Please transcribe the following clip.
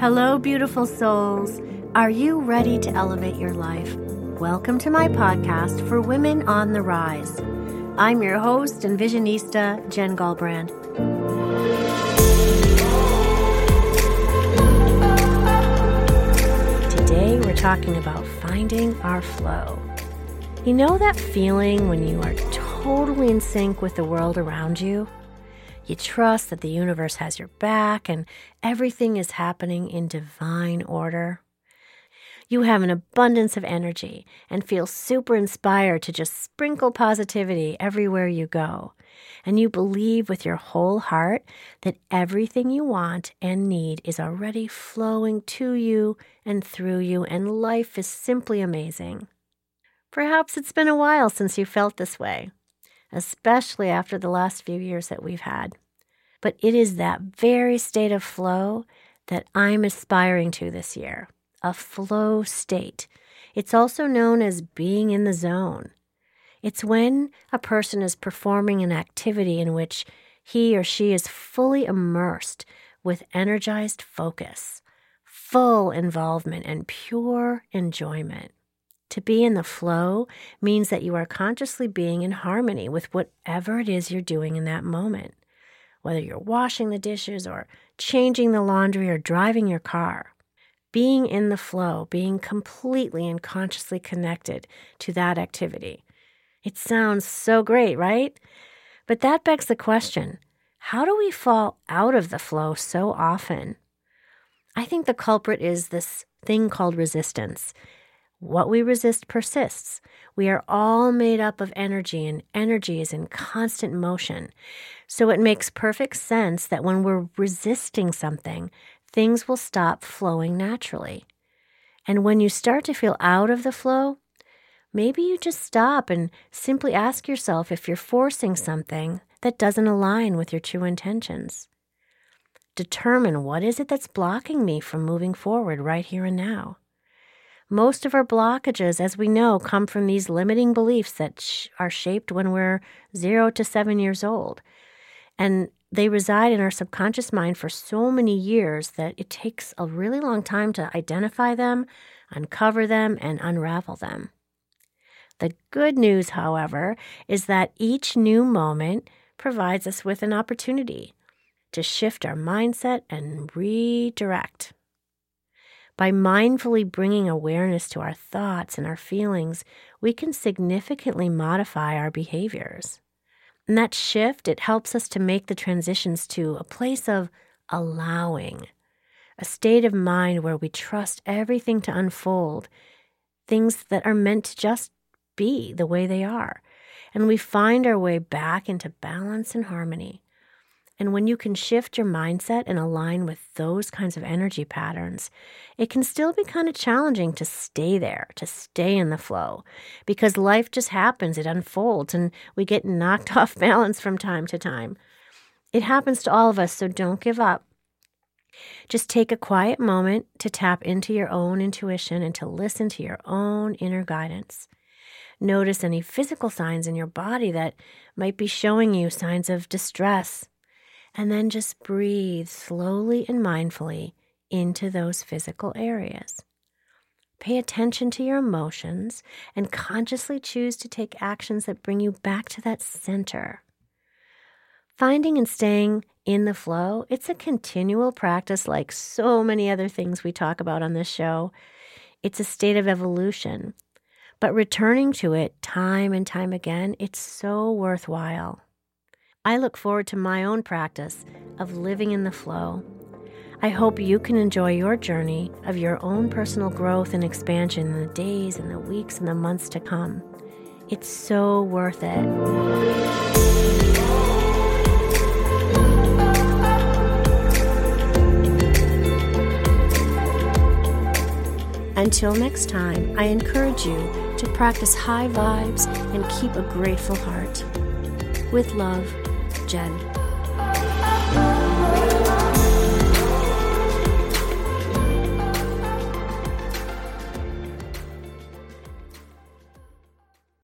Hello, beautiful souls. Are you ready to elevate your life? Welcome to my podcast for women on the rise. I'm your host and visionista, Jen Galbrand. Today, we're talking about finding our flow. You know that feeling when you are totally in sync with the world around you? You trust that the universe has your back and everything is happening in divine order. You have an abundance of energy and feel super inspired to just sprinkle positivity everywhere you go. And you believe with your whole heart that everything you want and need is already flowing to you and through you, and life is simply amazing. Perhaps it's been a while since you felt this way especially after the last few years that we've had. But it is that very state of flow that I'm aspiring to this year a flow state. It's also known as being in the zone. It's when a person is performing an activity in which he or she is fully immersed with energized focus, full involvement, and pure enjoyment. To be in the flow means that you are consciously being in harmony with whatever it is you're doing in that moment, whether you're washing the dishes or changing the laundry or driving your car. Being in the flow, being completely and consciously connected to that activity. It sounds so great, right? But that begs the question how do we fall out of the flow so often? I think the culprit is this thing called resistance. What we resist persists. We are all made up of energy, and energy is in constant motion. So it makes perfect sense that when we're resisting something, things will stop flowing naturally. And when you start to feel out of the flow, maybe you just stop and simply ask yourself if you're forcing something that doesn't align with your true intentions. Determine what is it that's blocking me from moving forward right here and now. Most of our blockages, as we know, come from these limiting beliefs that sh- are shaped when we're zero to seven years old. And they reside in our subconscious mind for so many years that it takes a really long time to identify them, uncover them, and unravel them. The good news, however, is that each new moment provides us with an opportunity to shift our mindset and redirect. By mindfully bringing awareness to our thoughts and our feelings, we can significantly modify our behaviors. And that shift, it helps us to make the transitions to a place of allowing, a state of mind where we trust everything to unfold, things that are meant to just be the way they are. And we find our way back into balance and harmony. And when you can shift your mindset and align with those kinds of energy patterns, it can still be kind of challenging to stay there, to stay in the flow, because life just happens, it unfolds, and we get knocked off balance from time to time. It happens to all of us, so don't give up. Just take a quiet moment to tap into your own intuition and to listen to your own inner guidance. Notice any physical signs in your body that might be showing you signs of distress, and then just breathe slowly and mindfully into those physical areas. Pay attention to your emotions and consciously choose to take actions that bring you back to that center. Finding and staying in the flow, it's a continual practice like so many other things we talk about on this show. It's a state of evolution. But returning to it time and time again, it's so worthwhile. I look forward to my own practice of living in the flow. I hope you can enjoy your journey of your own personal growth and expansion in the days and the weeks and the months to come. It's so worth it. Until next time, I encourage you to practice high vibes and keep a grateful heart. With love, Jen.